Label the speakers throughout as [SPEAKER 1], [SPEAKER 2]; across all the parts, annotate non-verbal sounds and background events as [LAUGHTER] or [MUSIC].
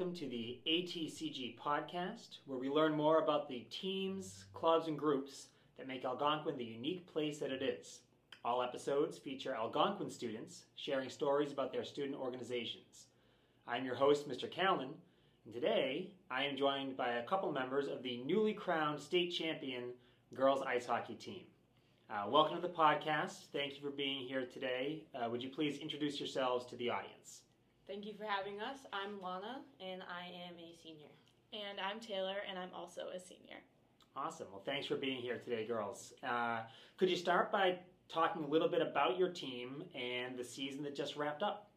[SPEAKER 1] welcome to the ATCG podcast, where we learn more about the teams, clubs, and groups that make Algonquin the unique place that it is. All episodes feature Algonquin students sharing stories about their student organizations. I'm your host, Mr. Calnan, and today I am joined by a couple members of the newly crowned state champion girls ice hockey team. Uh, welcome to the podcast. Thank you for being here today. Uh, would you please introduce yourselves to the audience?
[SPEAKER 2] Thank you for having us. I'm Lana, and I am a senior.
[SPEAKER 3] And I'm Taylor, and I'm also a senior.
[SPEAKER 1] Awesome. Well, thanks for being here today, girls. Uh, could you start by talking a little bit about your team and the season that just wrapped up?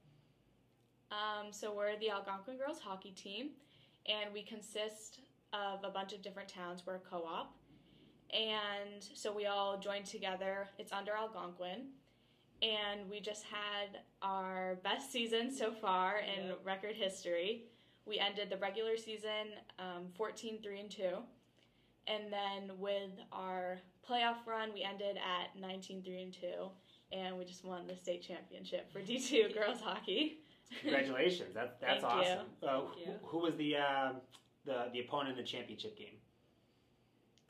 [SPEAKER 3] Um, so, we're the Algonquin girls hockey team, and we consist of a bunch of different towns. We're a co op. And so we all joined together. It's under Algonquin. And we just had our best season so far in
[SPEAKER 2] Yep.
[SPEAKER 3] record history. We ended the regular season um, 14 3 and 2. And then with our playoff run, we ended at 19 3 and 2. And we just won the state championship for D2 [LAUGHS] girls hockey.
[SPEAKER 1] Congratulations. That, that's
[SPEAKER 3] Thank you.
[SPEAKER 1] awesome. Uh,
[SPEAKER 2] Thank you.
[SPEAKER 1] who, who was the, uh, the, the opponent in the championship game?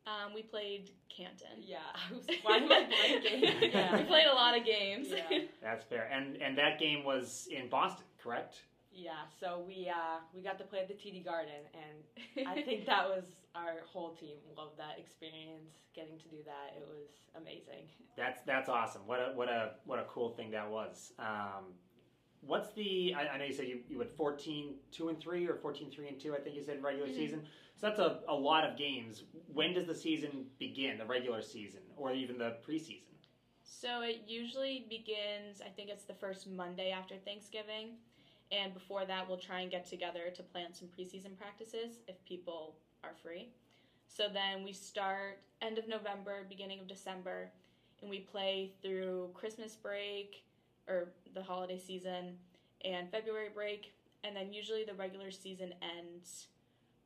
[SPEAKER 3] Um, we played Canton.
[SPEAKER 2] Yeah, I was, why am I blanking?
[SPEAKER 3] we
[SPEAKER 2] yeah.
[SPEAKER 3] played a lot of games.
[SPEAKER 2] Yeah.
[SPEAKER 1] That's fair. And, and that game was in Boston, correct?
[SPEAKER 2] yeah, so we uh, we got to play at the TD Garden, and [LAUGHS] I think that was our whole team loved that experience. Getting to do that, it was amazing.
[SPEAKER 1] That's that's awesome. What a what a what a cool thing that was. Um, what's the? I, I know you said you you had 14 two and three or 14 3 and two. I think you said regular
[SPEAKER 3] Mhm.
[SPEAKER 1] season. So that's a, a lot of games. When does the season begin? The regular season or even the preseason?
[SPEAKER 3] So it usually begins, I think it's the first Monday after Thanksgiving. And before that, we'll try and get together to plan some preseason practices if people are free. So then we start end of November, beginning of December, and we play through Christmas break or the holiday season and February break. And then usually the regular season ends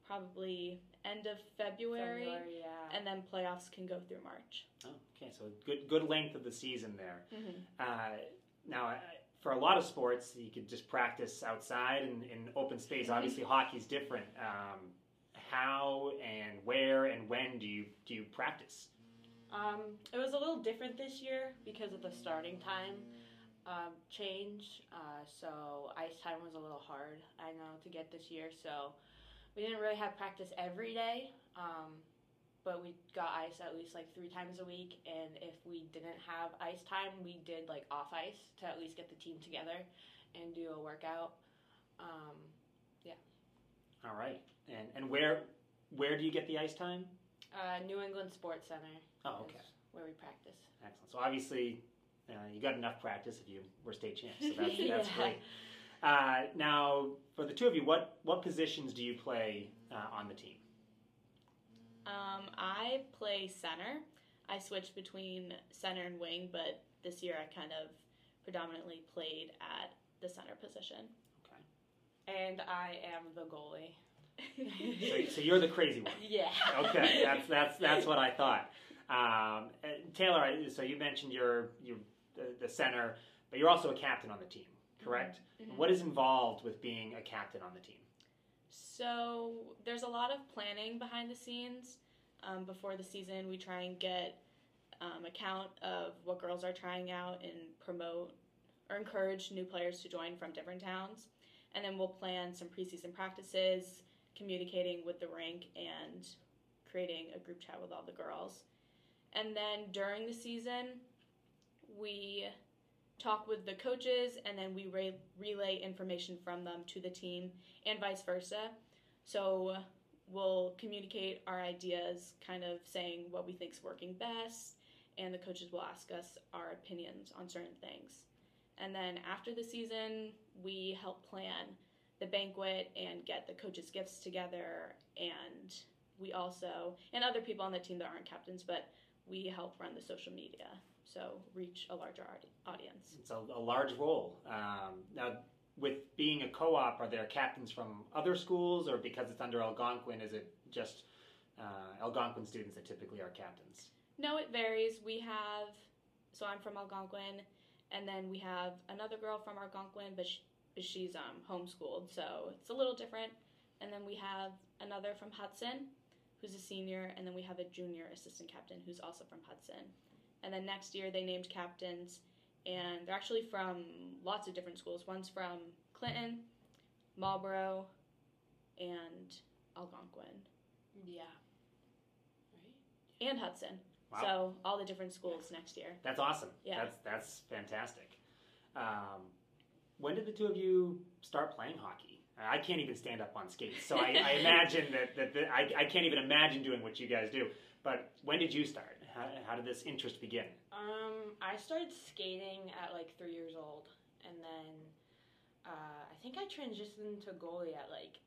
[SPEAKER 3] probably end of February.
[SPEAKER 2] February, yeah.
[SPEAKER 3] And then playoffs can go through March.
[SPEAKER 1] Oh, okay. So good good length of the season there.
[SPEAKER 3] Mm-hmm.
[SPEAKER 1] Uh, now, I- for a lot of sports, you could just practice outside in, in open space. Obviously, hockey's different. Um, how and where and when do you do you practice?
[SPEAKER 2] Um, it was a little different this year because of the starting time um, change. Uh, so ice time was a little hard, I know, to get this year. So we didn't really have practice every day, um, but we got ice at least like three times a week. And if we didn't have ice time, we did like off ice to at least get the team together and do a workout. Um, yeah.
[SPEAKER 1] All right, and and where where do you get the ice time?
[SPEAKER 2] uh, New England Sports Center.
[SPEAKER 1] Oh, okay,
[SPEAKER 2] where we practice.
[SPEAKER 1] excellent. So obviously, uh, you got enough practice if you were state champs. So that's, [LAUGHS] that's great. Uh, now, for the two of you, what what positions do you play uh, on the team?
[SPEAKER 3] Um, I play center. I switch between center and wing, but this year I kind of predominantly played at the center position. Okay.
[SPEAKER 2] And I am the goalie. [LAUGHS]
[SPEAKER 1] So, so you're the crazy one.
[SPEAKER 2] Yeah.
[SPEAKER 1] okay, that's that's that's [LAUGHS] what I thought. Um, Taylor, so you mentioned you're you're the, the center, but you're also a captain on the team, correct?
[SPEAKER 3] Mhm.
[SPEAKER 1] What is involved with being a captain on the team?
[SPEAKER 3] So there's a lot of planning behind the scenes. Um, before the season, we try and get um, a count of what girls are trying out and promote or encourage new players to join from different towns. And then we'll plan some preseason practices, communicating with the rink, and creating a group chat with all the girls. And then during the season, we talk with the coaches and then we re- relay information from them to the team and vice versa. So we'll communicate our ideas, kind of saying what we think's working best, and the coaches will ask us our opinions on certain things. And then after the season, we help plan the banquet and get the coaches' gifts together, and we also and other people on the team that aren't captains, but we help run the social media, so reach a larger audience.
[SPEAKER 1] It's a, a large role. Um, now, with being a co-op, are there captains from other schools, or because it's under Algonquin, is it just uh, Algonquin students that typically are captains?
[SPEAKER 3] No, it varies. We have, so I'm from Algonquin, and then we have another girl from Algonquin, but she, but she's um, homeschooled, so it's a little different. and then we have another from Hudson, who's a senior, and then we have a junior assistant captain who's also from Hudson. And then next year they named captains, and they're actually from lots of different schools. One's from Clinton, Marlboro, and Algonquin,
[SPEAKER 2] Yeah. Right.
[SPEAKER 3] and Hudson.
[SPEAKER 1] Wow.
[SPEAKER 3] So all the different schools next year.
[SPEAKER 1] That's awesome.
[SPEAKER 3] Yeah.
[SPEAKER 1] That's that's fantastic. Um, when did the two of you start playing hockey? I can't even stand up on skates, so I, I [LAUGHS] imagine that, that, that I, I can't even imagine doing what you guys do. But when did you start? How, how did this interest begin?
[SPEAKER 2] Um, I started skating at like three years old, and then uh, I think I transitioned to goalie at like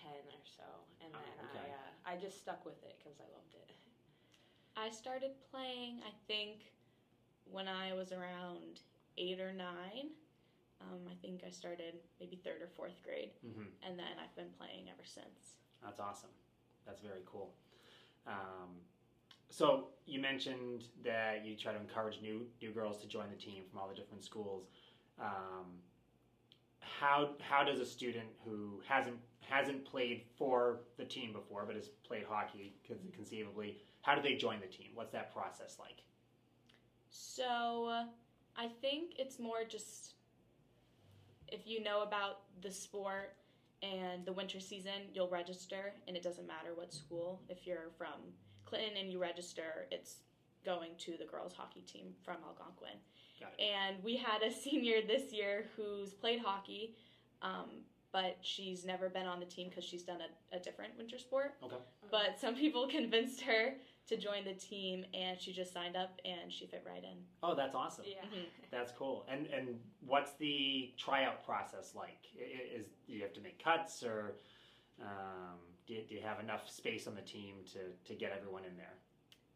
[SPEAKER 2] ten or so, and
[SPEAKER 1] Oh,
[SPEAKER 2] then
[SPEAKER 1] okay.
[SPEAKER 2] I uh, I just stuck with it because I loved it.
[SPEAKER 3] I started playing, I think, when I was around eight or nine. Um, I think I started maybe third or fourth grade,
[SPEAKER 1] hmm
[SPEAKER 3] and then I've been playing ever since.
[SPEAKER 1] That's awesome. That's very cool. Um, so you mentioned that you try to encourage new new girls to join the team from all the different schools. Um, how how does a student who hasn't hasn't played for the team before but has played hockey con- conceivably how do they join the team? What's that process like?
[SPEAKER 3] So uh, I think it's more just if you know about the sport and the winter season, you'll register, and it doesn't matter what school. If you're from Clinton and you register, it's going to the girls' hockey team from Algonquin.
[SPEAKER 1] Got it.
[SPEAKER 3] And we had a [LAUGHS] senior this year who's played hockey, um, but she's never been on the team because she's done a, a different winter sport.
[SPEAKER 1] Okay.
[SPEAKER 3] But some people [LAUGHS] convinced her to join the team, and she just signed up and she fit right in.
[SPEAKER 1] Oh, that's awesome.
[SPEAKER 2] Yeah.
[SPEAKER 3] Mhm. [LAUGHS]
[SPEAKER 1] That's cool. And and what's the tryout process like? I- i- Is do you have to make cuts or um, do, you, do you have enough space on the team to, to get everyone in there?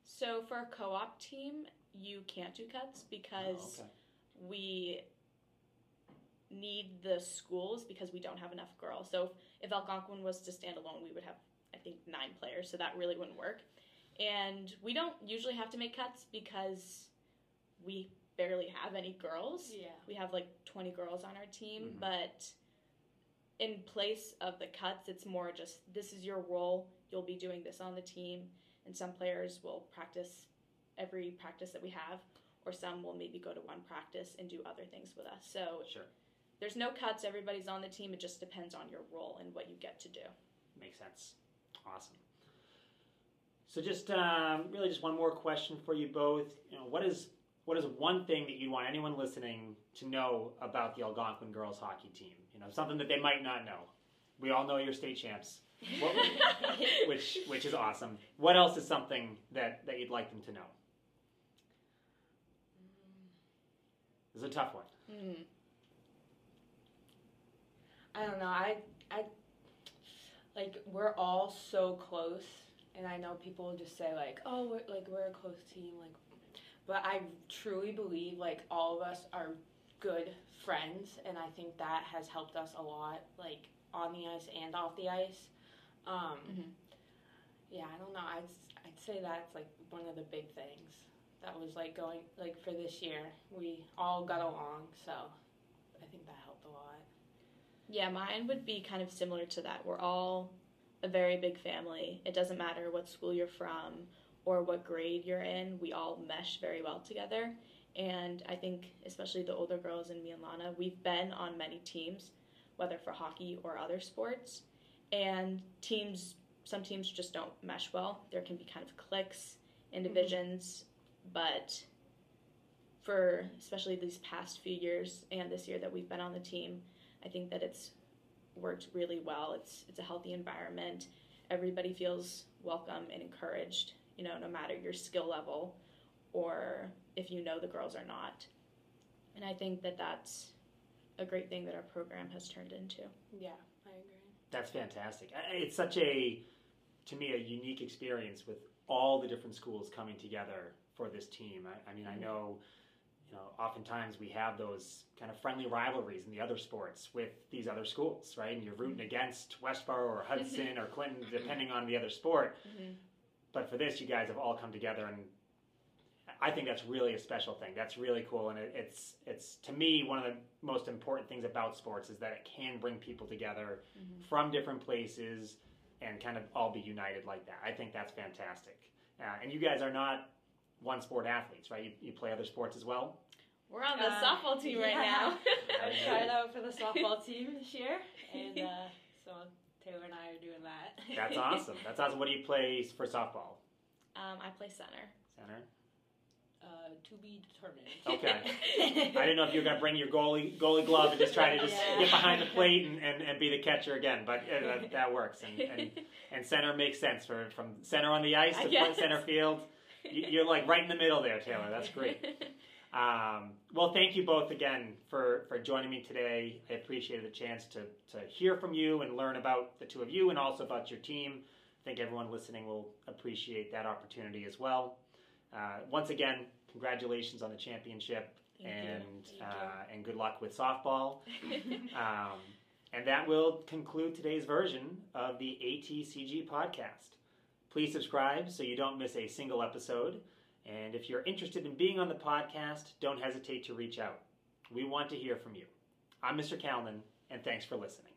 [SPEAKER 3] So for a co-op team, you can't do cuts because
[SPEAKER 1] Oh, okay.
[SPEAKER 3] we need the schools because we don't have enough girls. So if Algonquin was to stand alone, we would have I think nine players, so that really wouldn't work. And we don't usually have to make cuts because we barely have any girls.
[SPEAKER 2] Yeah.
[SPEAKER 3] We have like 20 girls on our team,
[SPEAKER 1] Mhm.
[SPEAKER 3] but in place of the cuts, it's more just this is your role. You'll be doing this on the team. And some players will practice every practice that we have, or some will maybe go to one practice and do other things with us. So
[SPEAKER 1] Sure.
[SPEAKER 3] there's no cuts. Everybody's on the team. It just depends on your role and what you get to do.
[SPEAKER 1] Makes sense. Awesome. So just um, really just one more question for you both. You know, what is what is one thing that you'd want anyone listening to know about the Algonquin girls hockey team? You know, something that they might not know. We all know you're state champs, What- [LAUGHS] which which is awesome. What else is something that, that you'd like them to know? This is a tough one.
[SPEAKER 3] Hmm.
[SPEAKER 2] I don't know. I I like we're all so close, and I know people just say like, "Oh, we're, like we're a close team," like, but I truly believe like all of us are good friends, and I think that has helped us a lot, like on the ice and off the ice. Um,
[SPEAKER 3] Mhm.
[SPEAKER 2] Yeah, I don't know. I'd I'd say that's like one of the big things that was like going like for this year. We all got along, so I think that helped a lot.
[SPEAKER 3] Yeah, mine would be kind of similar to that. We're all a very big family. It doesn't matter what school you're from or what grade you're in, we all mesh very well together. And I think, especially the older girls and me and Lana, we've been on many teams, whether for hockey or other sports. And teams, some teams just don't mesh well. There can be kind of cliques and divisions, but for especially these past few years and this year that we've been on the team, I think that it's worked really well. It's it's a healthy environment. Everybody feels welcome and encouraged, you know, no matter your skill level or if you know the girls or not. And I think that that's a great thing that our program has turned into.
[SPEAKER 2] Yeah, I agree.
[SPEAKER 1] That's fantastic. It's such a, to me, a unique experience with all the different schools coming together for this team. I, I mean, I know, you know, oftentimes we have those kind of friendly rivalries in the other sports with these other schools, right? And you're rooting against Westboro or Hudson [LAUGHS] or Clinton, depending on the other sport.
[SPEAKER 3] Mm-hmm.
[SPEAKER 1] But for this, you guys have all come together and I think that's really a special thing. That's really cool, and it, it's it's to me one of the most important things about sports is that it can bring people together
[SPEAKER 3] Mhm.
[SPEAKER 1] from different places and kind of all be united like that. I think that's fantastic. Uh, and you guys are not one sport athletes, right? You, you play other sports as well.
[SPEAKER 3] We're on the
[SPEAKER 2] Uh,
[SPEAKER 3] softball team right
[SPEAKER 2] yeah.
[SPEAKER 3] now. [LAUGHS]
[SPEAKER 2] I tried out for the softball team this year, and uh, [LAUGHS] so Taylor and I are doing that.
[SPEAKER 1] That's awesome. That's awesome. What do you play for softball?
[SPEAKER 3] Um, I play center.
[SPEAKER 1] Center.
[SPEAKER 2] Uh, to be determined.
[SPEAKER 1] Okay. [LAUGHS] I didn't know if you were going to bring your goalie goalie glove and just try to just
[SPEAKER 2] Yeah.
[SPEAKER 1] get behind the plate and, and, and be the catcher again, but uh, that, that works. And, and, and center makes sense for from center on the ice to
[SPEAKER 3] guess.
[SPEAKER 1] center field. You're like right in the middle there, Taylor. That's great. [LAUGHS] Well, thank you both again for, for joining me today. I appreciated the chance to, to hear from you and learn about the two of you and also about your team. I think everyone listening will appreciate that opportunity as well. Uh, once again, congratulations on the championship
[SPEAKER 3] Thank
[SPEAKER 1] and uh, and good luck with softball. [LAUGHS] Um, and that will conclude today's version of the ATCG podcast. Please subscribe so you don't miss a single episode. And if you're interested in being on the podcast, don't hesitate to reach out. We want to hear from you. I'm Mr. Calnan, and thanks for listening.